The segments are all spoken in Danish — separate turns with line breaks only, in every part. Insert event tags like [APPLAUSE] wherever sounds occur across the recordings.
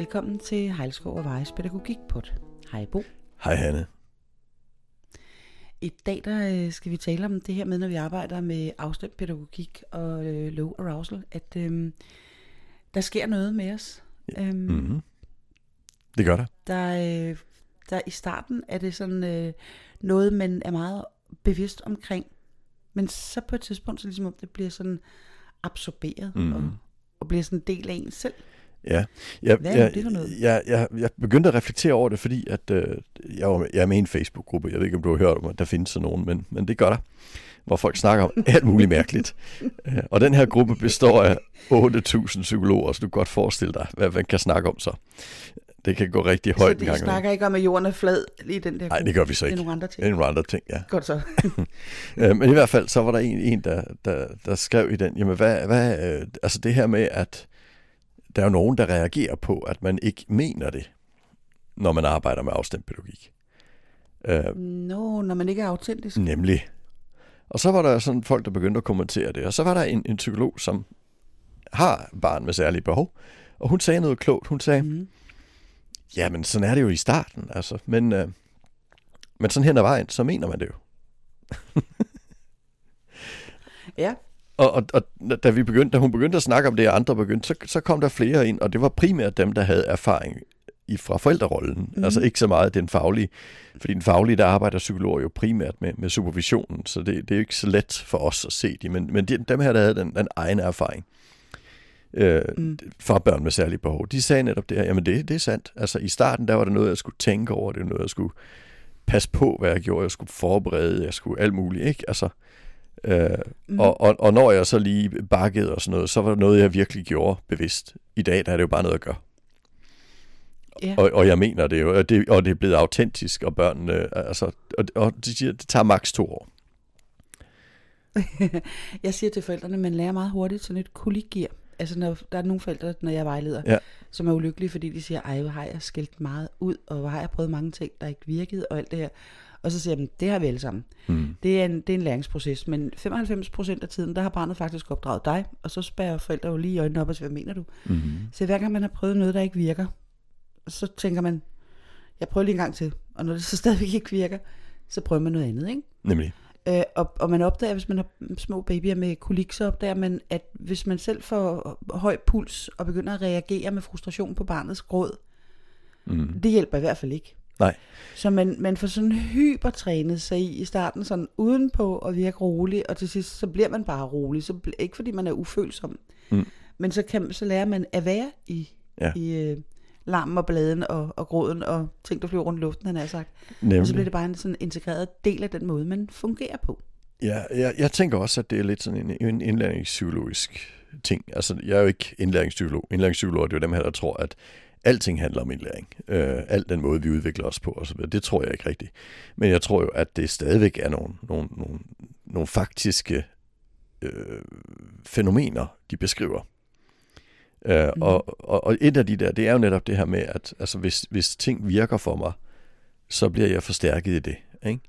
Velkommen til Hejlskov og Vejs Pædagogikpot. Hej Bo.
Hej Hanne.
I dag der øh, skal vi tale om det her med, når vi arbejder med afstemt pædagogik og øh, low arousal, at øh, der sker noget med os. Øhm,
Mm-hmm. Det gør der.
der, øh, der i starten er det sådan øh, noget, man er meget bevidst omkring, men så på et tidspunkt, så ligesom om det bliver sådan absorberet
Mhm.
og, og bliver sådan en del af en selv.
Ja. Jeg,
Hvad er
jeg,
det for noget?
Jeg, jeg, jeg begyndte at reflektere over det, fordi at, øh, jeg, var, jeg er med i en Facebook-gruppe. Jeg ved ikke, om du har hørt om, at der findes sådan nogen, men, men det gør der. Hvor folk snakker om alt muligt mærkeligt. [LAUGHS] Øh, og den her gruppe består af 8.000 psykologer, så du kan godt forestille dig, hvad man kan snakke om så. Det kan gå rigtig højt
så
en
det
gang.
vi
imellem.
snakker ikke om, at jorden er flad lige i den der
Nej, det gør vi så
Det er
ikke.
nogle andre
Det
ting.
er nogle andre ting, ja.
Godt så. [LAUGHS]
Øh, men i hvert fald, så var der en, en der, der, der skrev i den, jamen hvad, hvad øh, altså det her med, at der er jo nogen, der reagerer på, at man ikke mener det, når man arbejder med afstemt pædagogik. Øh,
Nå, når man ikke er autentisk.
nemlig. Og så var der sådan folk, der begyndte at kommentere det, og så var der en, en psykolog, som har barn med særlige behov, og hun sagde noget klogt. Hun sagde,
Mm.
ja, men sådan er det jo i starten, altså, men, øh, men sådan hen ad vejen, så mener man det jo.
Ja,
Og, og, og da, vi begyndte, da hun begyndte at snakke om det, og andre begyndte, så, så kom der flere ind, og det var primært dem, der havde erfaring i, fra forældrerollen. Mm. Altså ikke så meget den faglige, fordi den faglige, der arbejder psykologer jo primært med, med supervisionen, så det, det er jo ikke så let for os at se det, men, men de, dem her, der havde den, den egen erfaring øh,
mm.
fra børn med særlige behov, de sagde netop det her, jamen det, det er sandt. Altså i starten, der var det noget, jeg skulle tænke over, det var noget, jeg skulle passe på, hvad jeg gjorde, jeg skulle forberede, jeg skulle alt muligt, ikke? Altså, øh,
Mm.
mm. og, og, og når jeg så lige bakkede og sådan noget, så var det noget, jeg virkelig gjorde bevidst. I dag, der er det jo bare noget at gøre.
ja.
Og, og jeg mener det jo, og det, og det er blevet autentisk, og børnene, altså, og, og de siger, det tager maks to år. [LAUGHS]
jeg siger til forældrene, man lærer meget hurtigt sådan et kollegier. Altså, når, der er nogle forældre, når jeg vejleder,
Ja.
som er ulykkelige, fordi de siger, ej, hvor har jeg skældt meget ud, og hvor har jeg prøvet mange ting, der ikke virkede, og alt det her. Og så siger jeg, det har vi alle sammen.
Mm.
Det er en, det er en læringsproces, men 95% af tiden, der har barnet faktisk opdraget dig, og så spærrer forældre jo lige øjnene op og siger, hvad mener du?
Mm-hmm.
Så hver gang man har prøvet noget, der ikke virker, så tænker man, jeg prøver lige en gang til. Og når det så [LAUGHS] stadigvæk ikke virker, så prøver man noget andet, ikke?
Nemlig.
Øh, og, og man opdager, hvis man har små babyer med kolik, så opdager man, at hvis man selv får høj puls og begynder at reagere med frustration på barnets gråd,
Mm.
det hjælper i hvert fald ikke.
Nej.
Så man, man får sådan hypertrænet sig i i starten, sådan udenpå at virke rolig, og til sidst så bliver man bare rolig. Så bl- ikke fordi man er ufølsom,
Mm.
men så, kan, så lærer man at være i,
Ja.
i øh, larmen og bladen og, og gråden og ting, der flyver rundt i luften, han har sagt.
Nemlig.
Og så bliver det bare en sådan integreret del af den måde, man fungerer på.
Ja, jeg, jeg tænker også, at det er lidt sådan en, en indlæringspsykologisk ting. Altså, jeg er jo ikke indlæringspsykolog. Indlæringspsykologer, det er jo dem her, der tror, at alting handler om indlæring. Øh, alt den måde, vi udvikler os på osv. Det tror jeg ikke rigtigt. Men jeg tror jo, at det stadigvæk er nogle, nogle, nogle, nogle faktiske øh, fænomener, de beskriver. Øh,
Mhm.
og, og, og et af de der, det er jo netop det her med, at altså, hvis, hvis ting virker for mig, så bliver jeg forstærket i det. Ikke?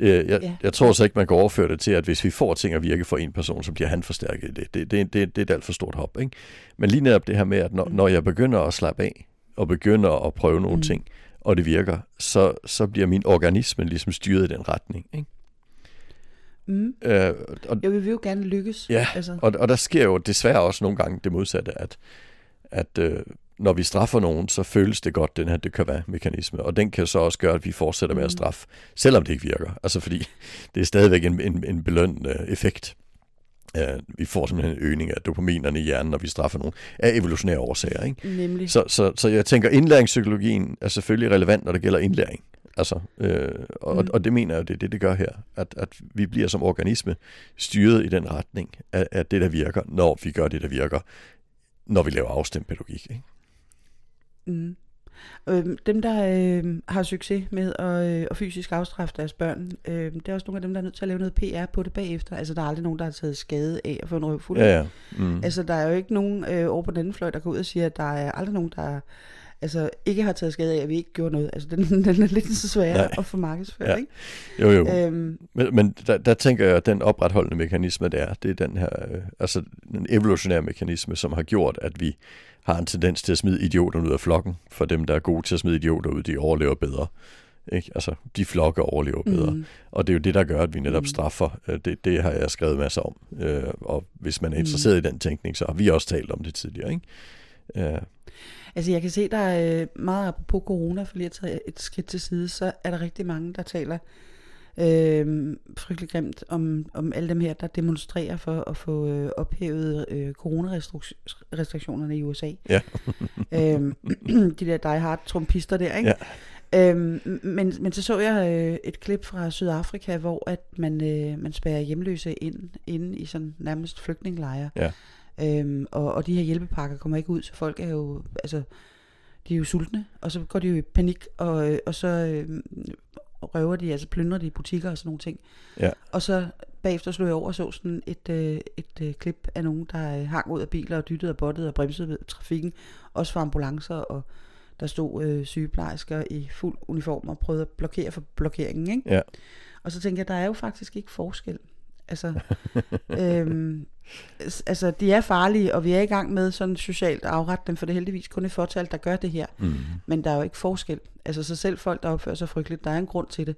Øh, Jeg,
Ja.
jeg tror så ikke, man kan overføre det til, at hvis vi får ting at virke for en person, så bliver han forstærket i det. Det, det, det, det er et alt for stort hop. Ikke? Men lige netop det her med, at når,
Mm.
når jeg begynder at slappe af, og begynder at prøve nogle
Mm.
ting, og det virker, så, så bliver min organisme ligesom styret i den retning. Ikke?
Mm.
Øh, og,
vi vil jo gerne lykkes.
Ja,
altså,
og, og der sker jo desværre også nogle gange det modsatte, at, at øh, når vi straffer nogen, så føles det godt, den her det kan være mekanisme, og den kan så også gøre, at vi fortsætter med
Mm.
at straffe, selvom det ikke virker. Altså fordi [LAUGHS] det er stadigvæk en, en, en belønnende effekt. Uh, vi får simpelthen en øgning af dopaminerne i hjernen, når vi straffer nogen, af evolutionære årsager. Ikke?
nemlig.
Så, så, så jeg tænker, indlæringspsykologien er selvfølgelig relevant, når det gælder indlæring. Altså, øh, og,
Mm.
mm. og det mener jeg, det er det, det gør her. At, at vi bliver som organisme styret i den retning af, af det, der virker, når vi gør det, der virker, når vi laver afstemt pædagogik. Ikke?
Mm. Øhm, dem, der øh, har succes med at, øh, at fysisk afstraffe deres børn, øh, det er også nogle af dem, der er nødt til at lave noget PR på det bagefter. Altså, der er aldrig nogen, der har taget skade af at få en røvfuld.
Ja, ja. Mm.
Altså, der er jo ikke nogen øh, over på den anden fløj, der går ud og siger, at der er aldrig nogen, der altså ikke har taget skade af, at vi ikke gjorde noget. Altså den, [LAUGHS] den er lidt så svær
Nej.
at få markedsført,
Ja.
ikke?
Jo, jo.
Øhm,
Men, men der, der tænker jeg, at den opretholdende mekanisme, det er, det er den her, øh, altså den evolutionære mekanisme, som har gjort, at vi har en tendens til at smide idioterne ud af flokken, for dem, der er gode til at smide idioter ud, de overlever bedre. Ikke? Altså, de flokke overlever bedre.
mm,
Og det er jo det, der gør, at vi netop
Mm.
straffer. Øh, Det, det har jeg skrevet masser om. Øh, Og hvis man er interesseret i den tænkning, så har vi også talt om det tidligere. Ikke? Øh,
altså jeg kan se, der er øh, meget apropos corona, for lige at tage et skridt til side, så er der rigtig mange, der taler øh, frygtelig grimt om, om alle dem her, der demonstrerer for at få øh, ophævet øh, coronarestriktionerne i USA.
Ja. [LAUGHS]
øhm, de der die hard trumpister der, ikke?
Ja.
Øhm, men, men så så jeg øh, et klip fra Sydafrika, hvor at man, øh, man spærrer hjemløse ind, inde i sådan nærmest flygtningelejre.
Ja.
Øhm, og, og de her hjælpepakker kommer ikke ud, så folk er jo, altså, de er jo sultne, og så går de jo i panik, og, øh, og så øh, røver de, altså plyndrer de i butikker og sådan nogle ting.
Ja.
Og så bagefter slog jeg over og så sådan et, øh, et øh, klip af nogen, der øh, hang ud af biler og dyttede og bottede og bremsede ved trafikken, også for ambulancer, og der stod øh, sygeplejersker i fuld uniform og prøvede at blokere for blokeringen, ikke?
Ja.
Og så tænker jeg, der er jo faktisk ikke forskel. Altså, øhm, altså, de er farlige, og vi er i gang med sådan socialt at afrette dem, for det er heldigvis kun et fortal, der gør det her.
mm.
Men der er jo ikke forskel. Altså, så selv folk, der opfører sig frygteligt, der er en grund til det.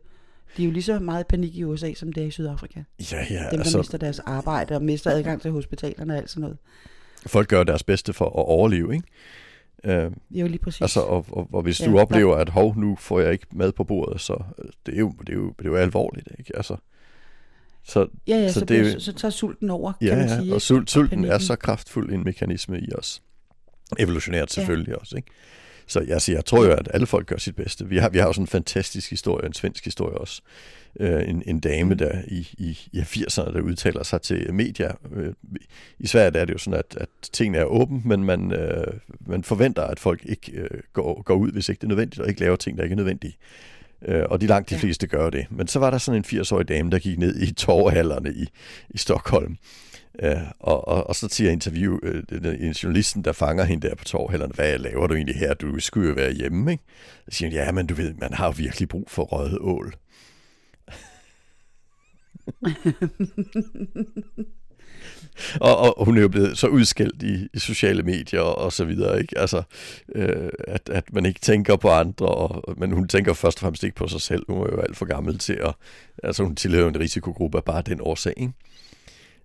De er jo lige så meget i panik i USA, som det er i Sydafrika.
Ja, ja.
Dem, der
Altså,
mister deres arbejde og mister adgang til hospitalerne og alt sådan noget.
folk gør deres bedste for at overleve, ikke? Øh,
jo lige præcis.
Altså, og, og, og hvis
Ja,
du
der-
oplever, at hov, nu får jeg ikke mad på bordet, så øh, det er jo, det er jo, det er jo alvorligt, ikke? Altså, så,
ja, ja,
så
så,
det
så, så tager sulten over, kan
ja,
man
ja,
sige.
og
ikke?
sult, sulten er så kraftfuld en mekanisme i os. Evolutionært
Ja.
selvfølgelig også, ikke? Så altså, jeg tror jo, at alle folk gør sit bedste. Vi har, vi har jo sådan en fantastisk historie, en svensk historie også. Øh, en, en dame
Mm.
der i, i, i 80'erne, der udtaler sig til medier. Øh, I Sverige der er det jo sådan, at, at tingene er åbent, men man, øh, man forventer, at folk ikke øh, går, går ud, hvis ikke det er nødvendigt, og ikke laver ting, der ikke er nødvendige. Øh, og de langt de
Ja.
fleste gør det. Men så var der sådan en 80-årig dame, der gik ned i torvehallerne i, i Stockholm. Øh, og, og, og så siger interview, øh, en journalisten, der fanger hende der på torvhallerne, hvad laver du egentlig her? Du skulle jo være hjemme, ikke? Så siger hun, ja, men du ved, man har jo virkelig brug for røget ål. [LAUGHS] [LAUGHS] og, og hun er jo blevet så udskældt i, i sociale medier og, så videre, ikke? Altså, øh, at, at man ikke tænker på andre, og, men hun tænker først og fremmest ikke på sig selv. Hun er jo alt for gammel til at, altså hun tilhører en risikogruppe af bare den årsag, ikke?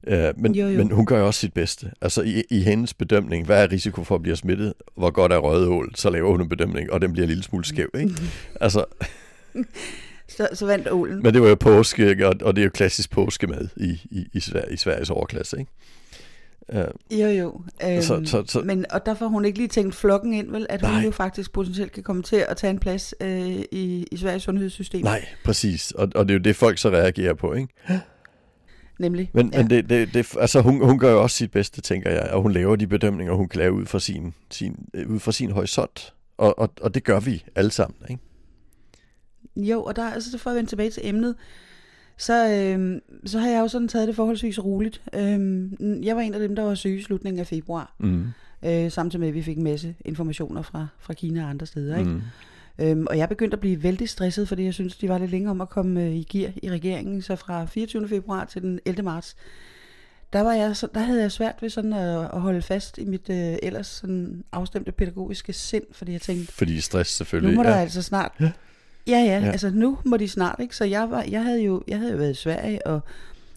Øh, men,
Jo, jo.
men hun gør jo også sit bedste. Altså i, i hendes bedømning, hvad er risiko for at blive smittet? Hvor godt er røget ål? Så laver hun en bedømning, og den bliver en lille smule skæv, ikke? [LAUGHS] Altså, [LAUGHS]
Så, så vandt ålen.
men det var jo påske, ikke? og, og det er jo klassisk påskemad i, i, i, Sverige, i Sveriges overklasse, ikke? Uh,
Jo, jo. Øhm,
Så- så- så-
Men, og der får hun ikke lige tænkt flokken ind, vel? At hun
Nej.
jo faktisk potentielt kan komme til at tage en plads øh, i, i Sveriges sundhedssystem.
nej, præcis. Og, og det er jo det, folk så reagerer på, ikke?
Nemlig.
Men, ja. men det, det, det, altså hun, hun gør jo også sit bedste, tænker jeg, og hun laver de bedømninger, hun kan lave ud fra sin, sin, øh, ud fra sin horisont. Og, og, og det gør vi alle sammen, ikke?
Jo, og der, altså, så for at vende tilbage til emnet, så, øhm, så har jeg jo sådan taget det forholdsvis roligt. Øhm, jeg var en af dem, der var syge i slutningen af februar,
Mm.
øh, samtidig med, at vi fik en masse informationer fra, fra Kina og andre steder. Ikke?
Mm.
Øhm, og jeg begyndte at blive vældig stresset, fordi jeg synes, de var lidt længere om at komme øh, i gear i regeringen. Så fra 24. februar til den 11. marts, der, var jeg, der havde jeg svært ved sådan at, at holde fast i mit øh, ellers sådan afstemte pædagogiske sind, fordi jeg tænkte,
Fordi stress selvfølgelig.
nu må der
ja.
altså snart... Ja. Ja, ja,
Ja.
altså nu må de snart, ikke? Så jeg, var, jeg, havde, jo, jeg havde jo været i Sverige og,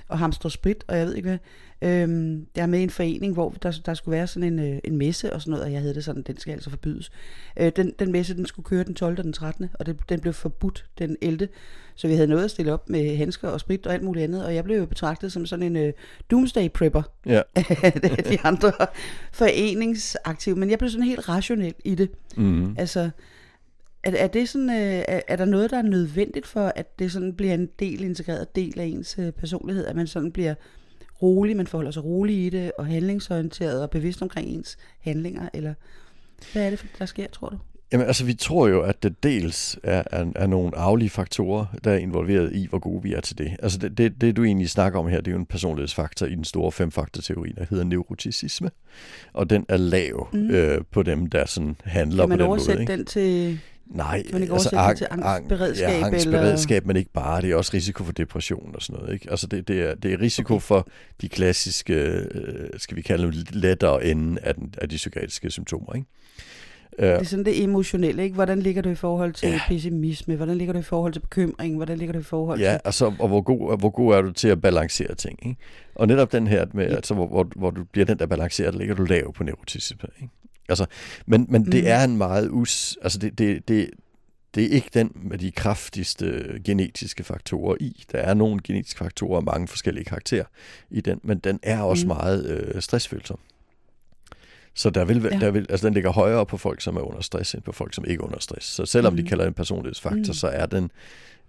og hamstret sprit, og jeg ved ikke hvad. Øhm, jeg er med i en forening, hvor der, der skulle være sådan en, øh, en messe og sådan noget, og jeg havde det sådan, den skal altså forbydes. Øh, den, den messe, den skulle køre den 12. og den 13., og det, den blev forbudt den 11. Så vi havde noget at stille op med handsker og sprit og alt muligt andet, og jeg blev jo betragtet som sådan en øh, doomsday prepper
Ja. [LAUGHS]
af de andre foreningsaktive, men jeg blev sådan helt rationel i det.
Mm.
Altså, er, er, det sådan, øh, er, er der noget, der er nødvendigt for, at det sådan bliver en del, integreret del af ens øh, personlighed, at man sådan bliver rolig, man forholder sig rolig i det, og handlingsorienteret og bevidst omkring ens handlinger, eller hvad er det, der sker, tror du?
Jamen altså, vi tror jo, at det dels er, er, er nogle arvelige faktorer, der er involveret i, hvor gode vi er til det. Altså det, det, det du egentlig snakker om her, det er jo en personlighedsfaktor i den store femfaktorteori, der hedder neuroticisme. Og den er lav mm. øh, på dem, der sådan handler
Kan man
på den
oversætte
måde. Ikke?
den til...
Nej,
Kan man ikke
altså
oversætte det til angstberedskab,
Ja, angstberedskab, men ikke bare. Det er også risiko for depression og sådan noget. Ikke? Altså det, det, er, det er risiko okay. for de klassiske, øh, skal vi kalde dem, lettere ende af, den, af de psykiatriske symptomer. Ikke?
Det er sådan det emotionelle, ikke? Hvordan ligger du i forhold til
Ja.
pessimisme? Hvordan ligger du i forhold til bekymring? Hvordan ligger du i forhold
Ja,
til...
altså, og hvor god, hvor god er du til at balancere ting, ikke? Og netop den her, med,
Ja.
altså, hvor, hvor, hvor du bliver den, der balancerer, der ligger du lav på neuroticisme, ikke? Altså, men, men det
Mhm.
er en meget us... Altså, det, det, det, det er ikke den med de kraftigste genetiske faktorer i. Der er nogle genetiske faktorer af mange forskellige karakterer i den, men den er også
Mhm.
meget øh, stressfølsom. Så der vil,
Ja.
der vil, altså den ligger højere på folk, som er under stress, end på folk, som ikke er under stress. Så selvom mm. de kalder det en personlighedsfaktor, mm. så er den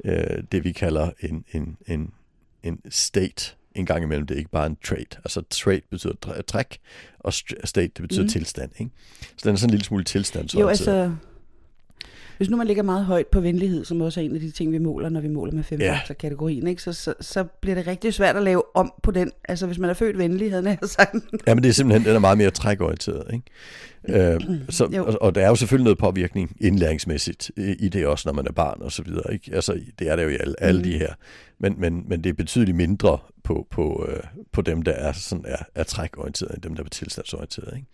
øh, det, vi kalder en, en, en, en state en gang imellem. Det er ikke bare en trait. Altså trait betyder træk, og st- state det betyder mm. tilstand. Ikke? Så den er sådan en lille smule tilstand.
Jo, altså... Hvis nu man ligger meget højt på venlighed, som også er en af de ting, vi måler, når vi måler med femfaktor-kategorien, ikke? Så, så, så bliver det rigtig svært at lave om på den. Altså, hvis man er født venlig, havde jeg sagt.
Ja, men det er simpelthen, den er meget mere trækorienteret. Ikke? Øh, [CLEARS THROAT] så, og, og der er jo selvfølgelig noget påvirkning indlæringsmæssigt i, det også, når man er barn og så videre. Ikke? Altså, det er der jo i alle, alle de
Mhm.
her. Men, men, men det er betydeligt mindre på, på, øh, på dem, der er, sådan, er, er trækorienteret, end dem, der er tilstandsorienteret. Ikke?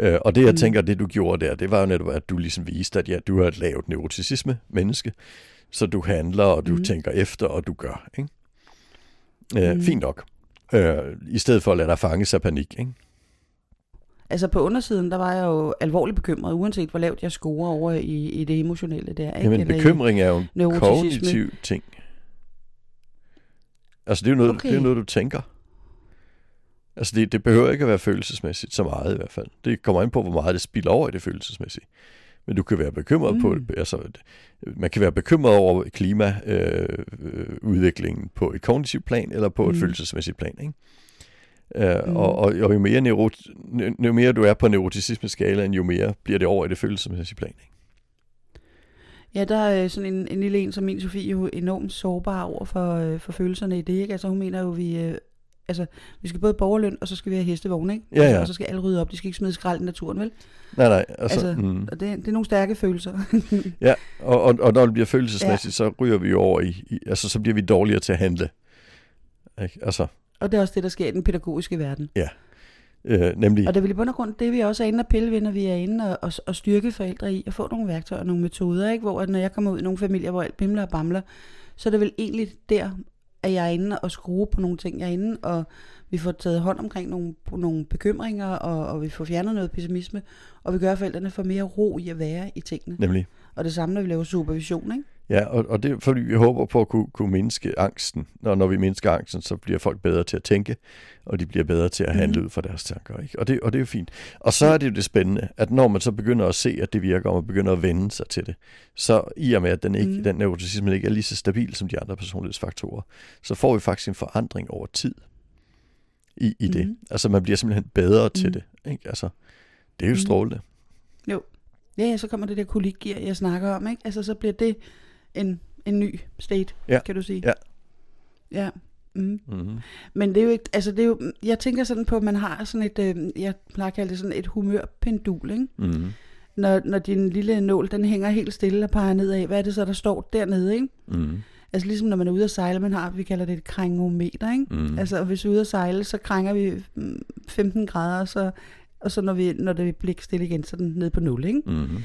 Øh, og det, jeg
Mm.
tænker, det du gjorde der, det var jo netop, at du ligesom viste, at ja, du er et lavt neuroticisme menneske, så du handler, og du mm. tænker efter, og du gør. Ikke? Øh,
Mhm.
Fint nok. Øh, I stedet for at lade dig fange sig af panik. Ikke?
Altså, på undersiden, der var jeg jo alvorligt bekymret, uanset hvor lavt jeg scorer over i, i det emotionelle der. Ikke?
Jamen,
Eller
bekymring er jo en kognitiv ting. Altså, det er jo noget,
Okay.
det er noget du tænker. Altså, det, det behøver ikke at være følelsesmæssigt så meget i hvert fald. Det kommer ind på, hvor meget det spilder over i det følelsesmæssige. Men du kan være bekymret mm. på, altså, man kan være bekymret over klimaudviklingen øh, på et kognitivt plan, eller på et
Mm.
følelsesmæssigt plan, ikke? Uh,
Mm.
og, og, og jo, mere neuro, jo mere du er på neuroticisme-skalaen, jo mere bliver det over i det følelsesmæssige plan. Ikke?
Ja, der er øh, sådan en, en lille en som min Sofie jo enormt sårbar over for, øh, for følelserne i det, ikke? Altså hun mener jo, vi, altså, vi skal både borgerløn, og så skal vi have hestevogne, ikke?
Ja,
Altså,
ja.
og så skal alle rydde op, de skal ikke smide skrald i naturen, vel?
Nej, nej. Altså,
Altså,
mm.
Og det, det er nogle stærke følelser. [LAUGHS]
Ja, og, og, og når det bliver følelsesmæssigt, ja. så ryger vi over i, i, altså så bliver vi dårligere til at handle. Ikke? Altså,
og det er også det, der sker i den pædagogiske verden.
øh, nemlig,
Og det vel i bund og grund det, vi også er inde og pille ved, når vi er inde og, og, og styrke forældre i, at få nogle værktøjer og nogle metoder, ikke? Hvor at når jeg kommer ud i nogle familier, hvor alt bimler og bamler, så er det vel egentlig der, at jeg er inde og skrue på nogle ting. Jeg er inde, og vi får taget hånd omkring nogle, nogle bekymringer, og, og vi får fjernet noget pessimisme, og vi gør, at forældrene får mere ro i at være i tingene.
nemlig.
Og det samme, når vi laver supervision, ikke?
Ja, og, og det er fordi, vi håber på at kunne, kunne mindske angsten. Når, når vi mindsker angsten, så bliver folk bedre til at tænke, og de bliver bedre til at handle
Mhm.
ud fra deres tanker. Ikke? Og, det, og det er jo fint. Og så er det jo det spændende, at når man så begynder at se, at det virker, og man begynder at vende sig til det, så i og med, at den, ikke,
Mhm.
den neuroticisme ikke er lige så stabil som de andre personlighedsfaktorer, så får vi faktisk en forandring over tid i, i det.
Mhm.
Altså man bliver simpelthen bedre til
Mhm.
det. Ikke? Altså, det er jo
Mhm.
strålende.
Ja, ja, så kommer det der kolikgear, jeg snakker om, ikke? Altså, så bliver det en, en ny state,
Ja.
kan du sige.
Ja.
Ja. Mm.
Mm-hmm.
Men det er jo ikke, altså det er jo, jeg tænker sådan på, at man har sådan et, øh, jeg plejer at kalde det sådan et humørpendul, ikke?
Mm-hmm.
Når, når din lille nål, den hænger helt stille og peger nedad, hvad er det så, der står dernede, ikke?
Mm-hmm.
Altså ligesom når man er ude at sejle, man har, vi kalder det et krængometer, ikke?
Mm-hmm.
Altså og hvis vi er ude at sejle, så krænger vi mm, 15 grader, så, og så når, vi, når det bliver stille igen, så er den nede på 0, ikke?
Mm-hmm.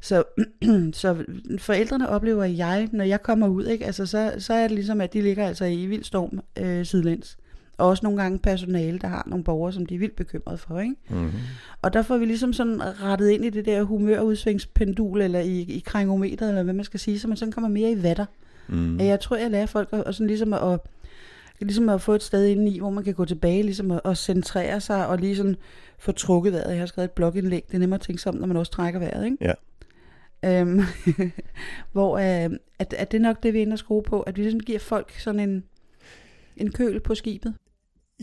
Så, [CLEARS THROAT] så forældrene oplever jeg, når jeg kommer ud, ikke? Altså, så, så er det ligesom, at de ligger altså i vild storm øh, sidelæns. Og også nogle gange personale, der har nogle borgere, som de er vildt bekymrede for. Ikke?
Mm-hmm.
Og der får vi ligesom sådan rettet ind i det der humørudsvingspendul, eller i, i krængometeret, eller hvad man skal sige, så man sådan kommer mere i vatter. Mm. Jeg tror, jeg lærer folk at, at, sådan ligesom at, at, ligesom at få et sted inde i, hvor man kan gå tilbage ligesom at, at centrere sig, og lige sådan få trukket vejret. Jeg har skrevet et blogindlæg, det er nemmere at tænke sig om, når man også trækker vejret. Ikke?
Ja.
Øhm, [LAUGHS] hvor øh, at, at det er nok det, vi er inde og skrue på, at vi ligesom giver folk sådan en, en køl på skibet.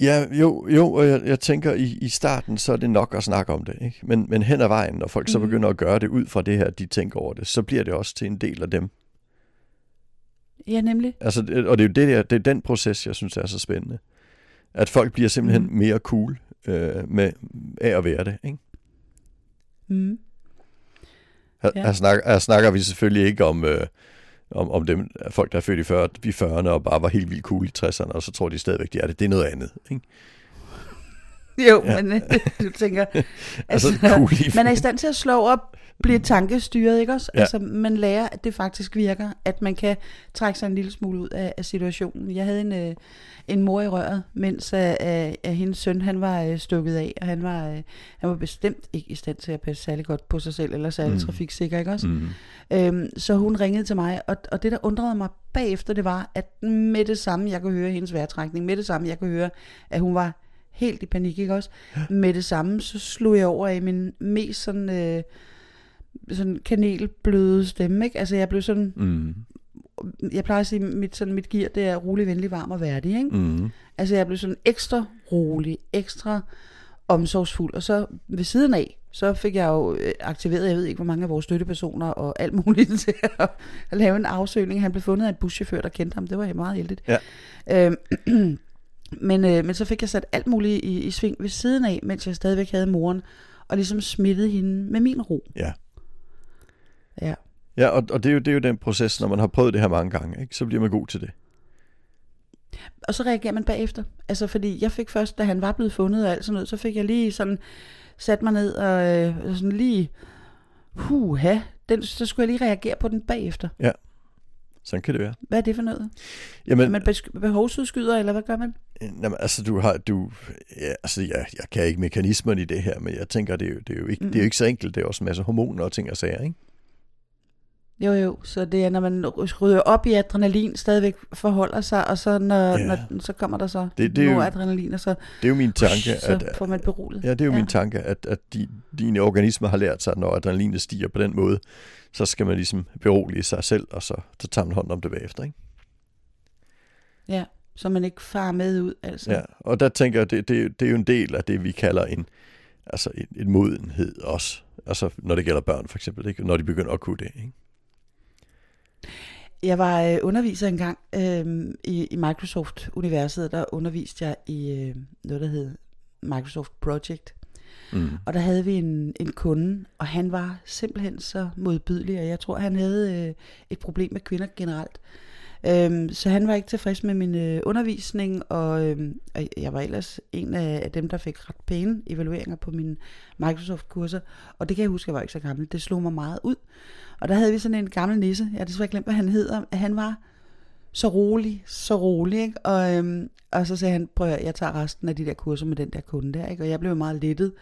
Ja, jo, jo og jeg, jeg tænker, i, i starten, så er det nok at snakke om det. Ikke? Men, men hen ad vejen, når folk så
Mhm.
begynder at gøre det ud fra det her, de tænker over det, så bliver det også til en del af dem.
Ja, nemlig.
Altså, og det er jo det, der, det er den proces, jeg synes er så spændende. At folk bliver simpelthen
mm.
mere cool øh, med af at være det. Ikke?
Mm.
Her,
Ja.
her, snakker, her snakker vi selvfølgelig ikke om, øh, om, om dem, folk, der er født i 40, i 40'erne og bare var helt vildt cool i 60'erne, og så tror de stadigvæk, de er det. Det er noget andet. Ikke?
Jo,
Ja.
men øh, [LAUGHS] du tænker,
Altså,
altså, [LAUGHS]
cool
man er i stand til at slå op, blive tankestyret, ikke også?
Ja.
Altså, man lærer, at det faktisk virker, at man kan trække sig en lille smule ud af, af situationen. Jeg havde en, øh, en mor i røret, mens øh, af, af hendes søn, han var øh, stukket af, og han var, øh, han var bestemt ikke i stand til at passe særlig godt på sig selv, eller særlig
Mm.
mm. trafiksikker, ikke også?
Mm.
Øhm, så hun ringede til mig, og, og det, der undrede mig bagefter, det var, at med det samme, jeg kunne høre hendes vejrtrækning, med det samme, jeg kunne høre, at hun var helt i panik, ikke også? Med det samme, så slog jeg over i min mest sådan, øh, sådan kanelbløde stemme, ikke? Altså, jeg blev sådan,
Mm.
jeg plejer at sige, mit, sådan, mit gear, det er rolig, venlig, varm og værdig, ikke?
Mm.
Altså, jeg blev sådan ekstra rolig, ekstra omsorgsfuld, og så ved siden af, så fik jeg jo øh, aktiveret, jeg ved ikke, hvor mange af vores støttepersoner og alt muligt [LAUGHS] til at, at lave en afsøgning. Han blev fundet af en buschauffør, der kendte ham. Det var meget heldigt.
Ja.
Øhm, [CLEARS THROAT] men, øh, men så fik jeg sat alt muligt i, i sving ved siden af, mens jeg stadigvæk havde moren, og ligesom smittede hende med min ro.
Ja.
Ja.
Ja, og, og det, er jo, det er jo den proces, når man har prøvet det her mange gange, ikke? så bliver man god til det.
Og så reagerer man bagefter. Altså, fordi jeg fik først, da han var blevet fundet og alt sådan noget, så fik jeg lige sådan sat mig ned og øh, sådan lige, huha, den, så skulle jeg lige reagere på den bagefter.
Sådan kan det være.
Hvad er det for noget?
Jamen,
Men, man behovsudskyder, eller hvad gør man?
Jamen, altså, du har, du, ja, altså, jeg, jeg kan ikke mekanismerne i det her, men jeg tænker, det er jo, det er jo, ikke, mm. det er jo ikke så enkelt. Det er også en masse hormoner og ting og sager, ikke?
Jo, jo, så det er, når man rydder op i adrenalin, stadigvæk forholder sig, og så, når,
Ja.
når, så kommer der så
Det-
det,
er jo-
adrenalin, og så,
Det er jo min tanke,
så
at,
får man beroliget.
ja, det er jo ja. min tanke, at, at de, dine organismer har lært sig, at når adrenalinet stiger på den måde, så skal man ligesom berolige sig selv, og så, så tager man hånd om det bagefter, ikke?
Ja, så man ikke farer med ud, altså.
Ja, og der tænker jeg, det, det, det er jo en del af det, vi kalder en, altså en, en modenhed også. Altså når det gælder børn for eksempel, ikke? når de begynder at kunne det. Ikke?
Jeg var øh, underviser engang øh, i, i Microsoft-universet, der underviste jeg i øh, noget, der hed Microsoft Project.
Mm.
Og der havde vi en, en kunde, og han var simpelthen så modbydelig, og jeg tror, han havde øh, et problem med kvinder generelt. Øhm, så han var ikke tilfreds med min øh, undervisning, og, øhm, og jeg var ellers en af, af dem, der fik ret pæne evalueringer på mine Microsoft-kurser. Og det kan jeg huske, jeg var ikke så gammel. Det slog mig meget ud. Og der havde vi sådan en gammel nisse, jeg har desværre glemt, hvad han hedder. Han var så rolig, så rolig, ikke? Og, øhm, og så sagde han, prøv at jeg tager resten af de der kurser med den der kunde der, ikke? Og jeg blev meget lettet.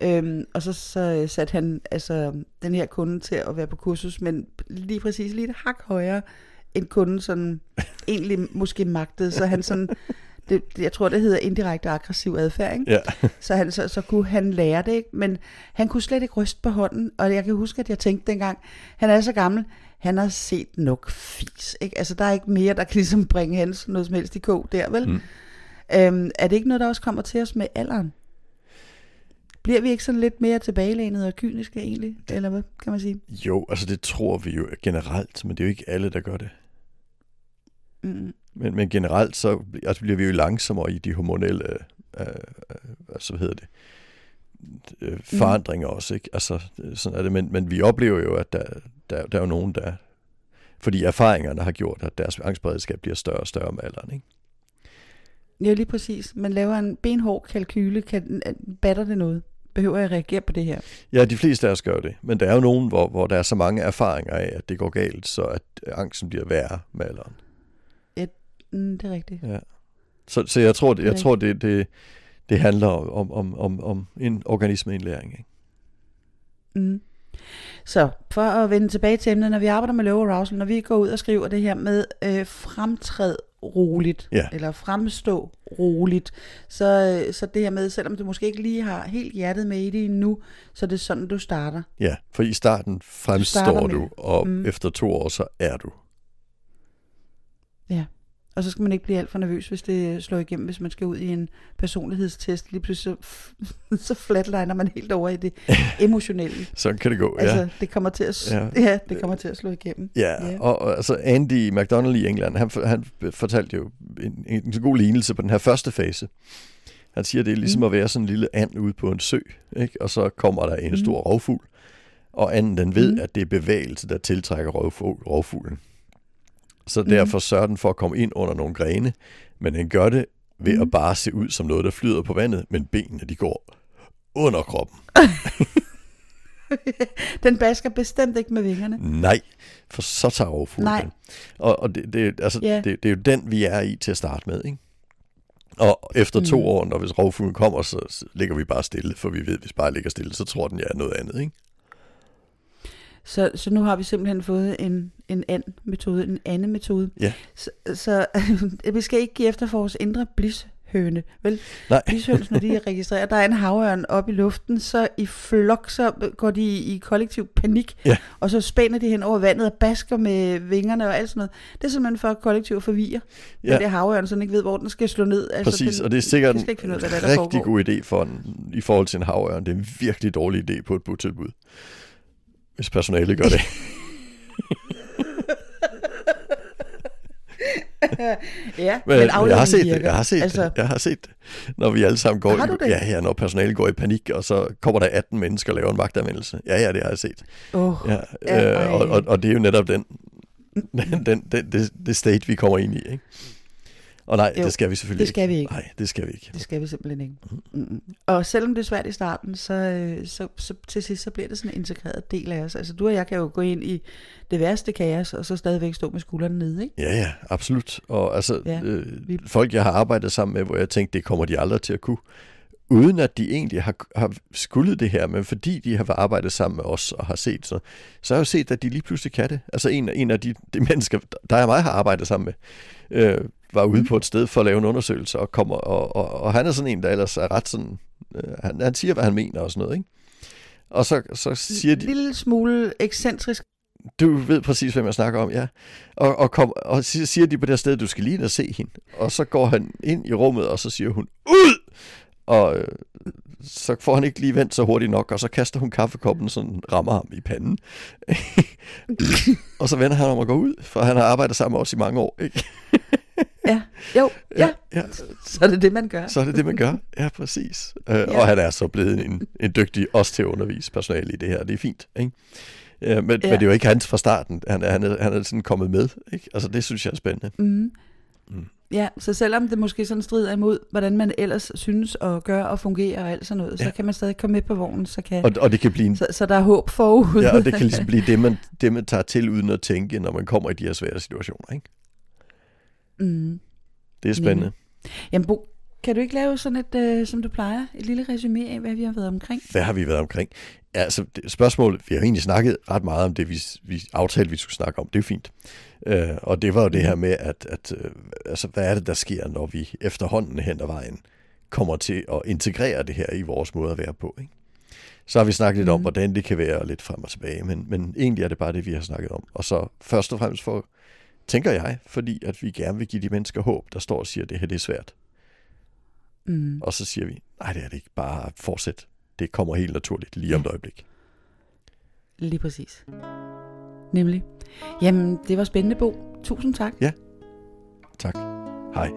Øhm, og så, så øh, satte han altså, den her kunde til at være på kursus, men lige præcis lige et hak højere, end kunden sådan [LAUGHS] egentlig måske magtede. Så han sådan, det, jeg tror det hedder indirekte aggressiv adfærd, ikke?
Ja. [LAUGHS]
Så, han, så, så kunne han lære det, ikke? men han kunne slet ikke ryste på hånden, og jeg kan huske, at jeg tænkte dengang, han er så gammel, han har set nok fis, ikke? Altså, der er ikke mere, der kan ligesom bringe hans noget som helst i kog der, vel?
Mm.
Øhm, er det ikke noget, der også kommer til os med alderen? Bliver vi ikke sådan lidt mere tilbagelænet og kyniske egentlig? Eller hvad kan man sige?
Jo, altså det tror vi jo generelt, men det er jo ikke alle, der gør det.
Mm.
Men, men generelt så altså bliver vi jo langsommere i de hormonelle, øh, øh, altså hvad hedder det, øh, forandringer mm. også, ikke? Altså sådan er det, men, men vi oplever jo, at der, der, der er jo nogen, der, fordi erfaringerne har gjort, at deres angstberedskab bliver større og større med alderen, ikke?
Ja, lige præcis. Man laver en benhård kalkyle. Kan, batter det noget? Behøver jeg at reagere på det her?
Ja, de fleste af os gør det, men der er jo nogen, hvor, hvor der er så mange erfaringer af, at det går galt, så at angsten bliver værre med alderen.
Mm, det er rigtigt.
Ja. Så, så jeg tror, det, jeg tror det, det, det handler om, om, om, om en organismeindlæring. Ikke?
Mm. Så for at vende tilbage til emnet, når vi arbejder med low arousal, når vi går ud og skriver det her med øh, fremtræd roligt,
Ja.
eller fremstå roligt, så, øh, så det her med, selvom du måske ikke lige har helt hjertet med i det endnu, så er det sådan, du starter.
Ja, for i starten fremstår du,
med-
og
Mm.
efter to år, så er du.
Og så skal man ikke blive alt for nervøs, hvis det slår igennem, hvis man skal ud i en personlighedstest. Lige pludselig så, [LAUGHS] så flatliner man helt over i det [LAUGHS] emotionelle.
Sådan kan det gå,
Altså,
ja.
det kommer til at,
Ja.
ja. det kommer til at slå igennem.
Ja,
Ja.
og, altså Andy McDonald i England, han, han fortalte jo en, en, en god lignelse på den her første fase. Han siger, det er ligesom
Mm.
at være sådan en lille and ude på en sø, ikke? og så kommer der en
Mm.
stor rovfugl, og anden den ved,
Mm.
at det er bevægelse, der tiltrækker rovfugl, rovfuglen. Så
Mm.
derfor sørger den for at komme ind under nogle grene, men den gør det ved
Mm.
at bare se ud som noget, der flyder på vandet, men benene de går under kroppen. [LAUGHS]
Den basker bestemt ikke med vingerne.
Nej, for så tager rovfuglen.
Nej.
Og, og det, det, altså,
Ja.
det, det er jo den, vi er i til at starte med. Ikke? Og efter to
Mm.
år, når hvis rovfuglen kommer, så så ligger vi bare stille, for vi ved, at hvis bare ligger stille, så tror den, jeg er noget andet. Ikke?
Så, så nu har vi simpelthen fået en, en and-metode, en anden metode.
Ja.
Så, så [LAUGHS] vi skal ikke give efter for vores indre blishøne, vel?
Nej. [LAUGHS]
Blishøns, når de er registreret, der er en havørn op i luften, så i flok, så går de i, i kollektiv panik,
Ja.
og så spænder de hen over vandet og basker med vingerne og alt sådan noget. Det er simpelthen for kollektiv forvirre. Ja. Den der havørn, så den ikke ved, hvor den skal slå ned. Altså,
Præcis,
den,
og det er sikkert en
ud hvad der, der
rigtig
foregår.
god idé for en, i forhold til en havørn. Det er en virkelig dårlig idé på et botilbud, hvis personalet gør det. [LAUGHS]
ja,
Men, men jeg har set det,
virker.
jeg har set
altså,
det, jeg har set det. Når vi alle sammen går,
det?
ja, ja, når personalet går i panik, og så kommer der 18 mennesker og laver en magtanvendelse. Ja, ja, det har jeg set.
Åh,
Ja, øh, og, og, og det er jo netop den, [LAUGHS] den, den, den det, det state, vi kommer ind i. Ikke? Og nej,
Jo,
det skal vi selvfølgelig
det skal vi ikke.
Nej, det skal vi ikke.
Det skal vi simpelthen ikke. Mm. Og selvom det er svært i starten, så, øh, så, så til sidst så bliver det sådan en integreret del af os. Altså du og jeg kan jo gå ind i det værste kaos, og så stadigvæk stå med skuldrene nede, ikke?
Ja, ja, absolut. Og altså,
Ja,
øh,
vi-
folk, jeg har arbejdet sammen med, hvor jeg tænkte, det kommer de aldrig til at kunne. Uden at de egentlig har, har skulle det her, men fordi de har arbejdet sammen med os og har set så, så har jeg jo set, at de lige pludselig kan det. Altså en, en af de, de mennesker, der jeg mig har arbejdet sammen med, øh, var ude på et sted for at lave en undersøgelse, og, kommer, og, og, og han er sådan en, der ellers er ret sådan, øh, han, han siger, hvad han mener og sådan noget, ikke? Og så, så siger
En
de,
lille smule ekscentrisk.
du ved præcis, hvem jeg snakker om, ja. Og, og, kom, og siger de på det her sted, du skal lige ind og se hende. Og så går han ind i rummet, og så siger hun, ud! Og øh, så får han ikke lige vendt så hurtigt nok, og så kaster hun kaffekoppen, sådan rammer ham i panden. [LAUGHS] og så vender han om og går ud, for han har arbejdet sammen med os i mange år, ikke?
Ja, jo, ja.
ja.
Så er det det, man gør.
Så er det det, man gør. Ja, præcis. Øh,
Ja.
Og han er så blevet en, en dygtig, også til at undervise personale i det her. Det er fint, ikke? Øh, men, ja. Men det er jo ikke hans fra starten. Han er, han er, han er sådan kommet med, ikke? Altså, det synes jeg er spændende.
Mm.
Mm.
Ja, så selvom det måske sådan strider imod, hvordan man ellers synes at gøre og fungere og alt sådan noget. Ja. så kan man stadig komme med på vognen, så, kan,
Og, og det kan blive en,
så, så der er håb forud.
ja, og det kan ligesom blive [LAUGHS] det man, det, man tager til uden at tænke, når man kommer i de her svære situationer, ikke?
Mm.
Det er spændende.
Jamen Bo, kan du ikke lave sådan et, øh, som du plejer, et lille resume af, hvad vi har været omkring?
Hvad har vi været omkring? Ja, altså, det, spørgsmålet, vi har egentlig snakket ret meget om det, vi, vi aftalte, vi skulle snakke om. Det er fint. Øh, og det var jo det her med, at, at øh, altså, hvad er det, der sker, når vi efterhånden hen ad vejen kommer til at integrere det her i vores måde at være på. Ikke? Så har vi snakket lidt om,
Mhm.
hvordan det kan være lidt frem og tilbage, men, men egentlig er det bare det, vi har snakket om. Og så først og fremmest for, tænker jeg, fordi at vi gerne vil give de mennesker håb, der står og siger, at det her det er svært.
Mm.
Og så siger vi, nej det er det ikke, bare fortsæt. Det kommer helt naturligt lige om et øjeblik.
Lige præcis. Nemlig. Jamen, det var spændende, Bo. Tusind tak.
Tak. Hej.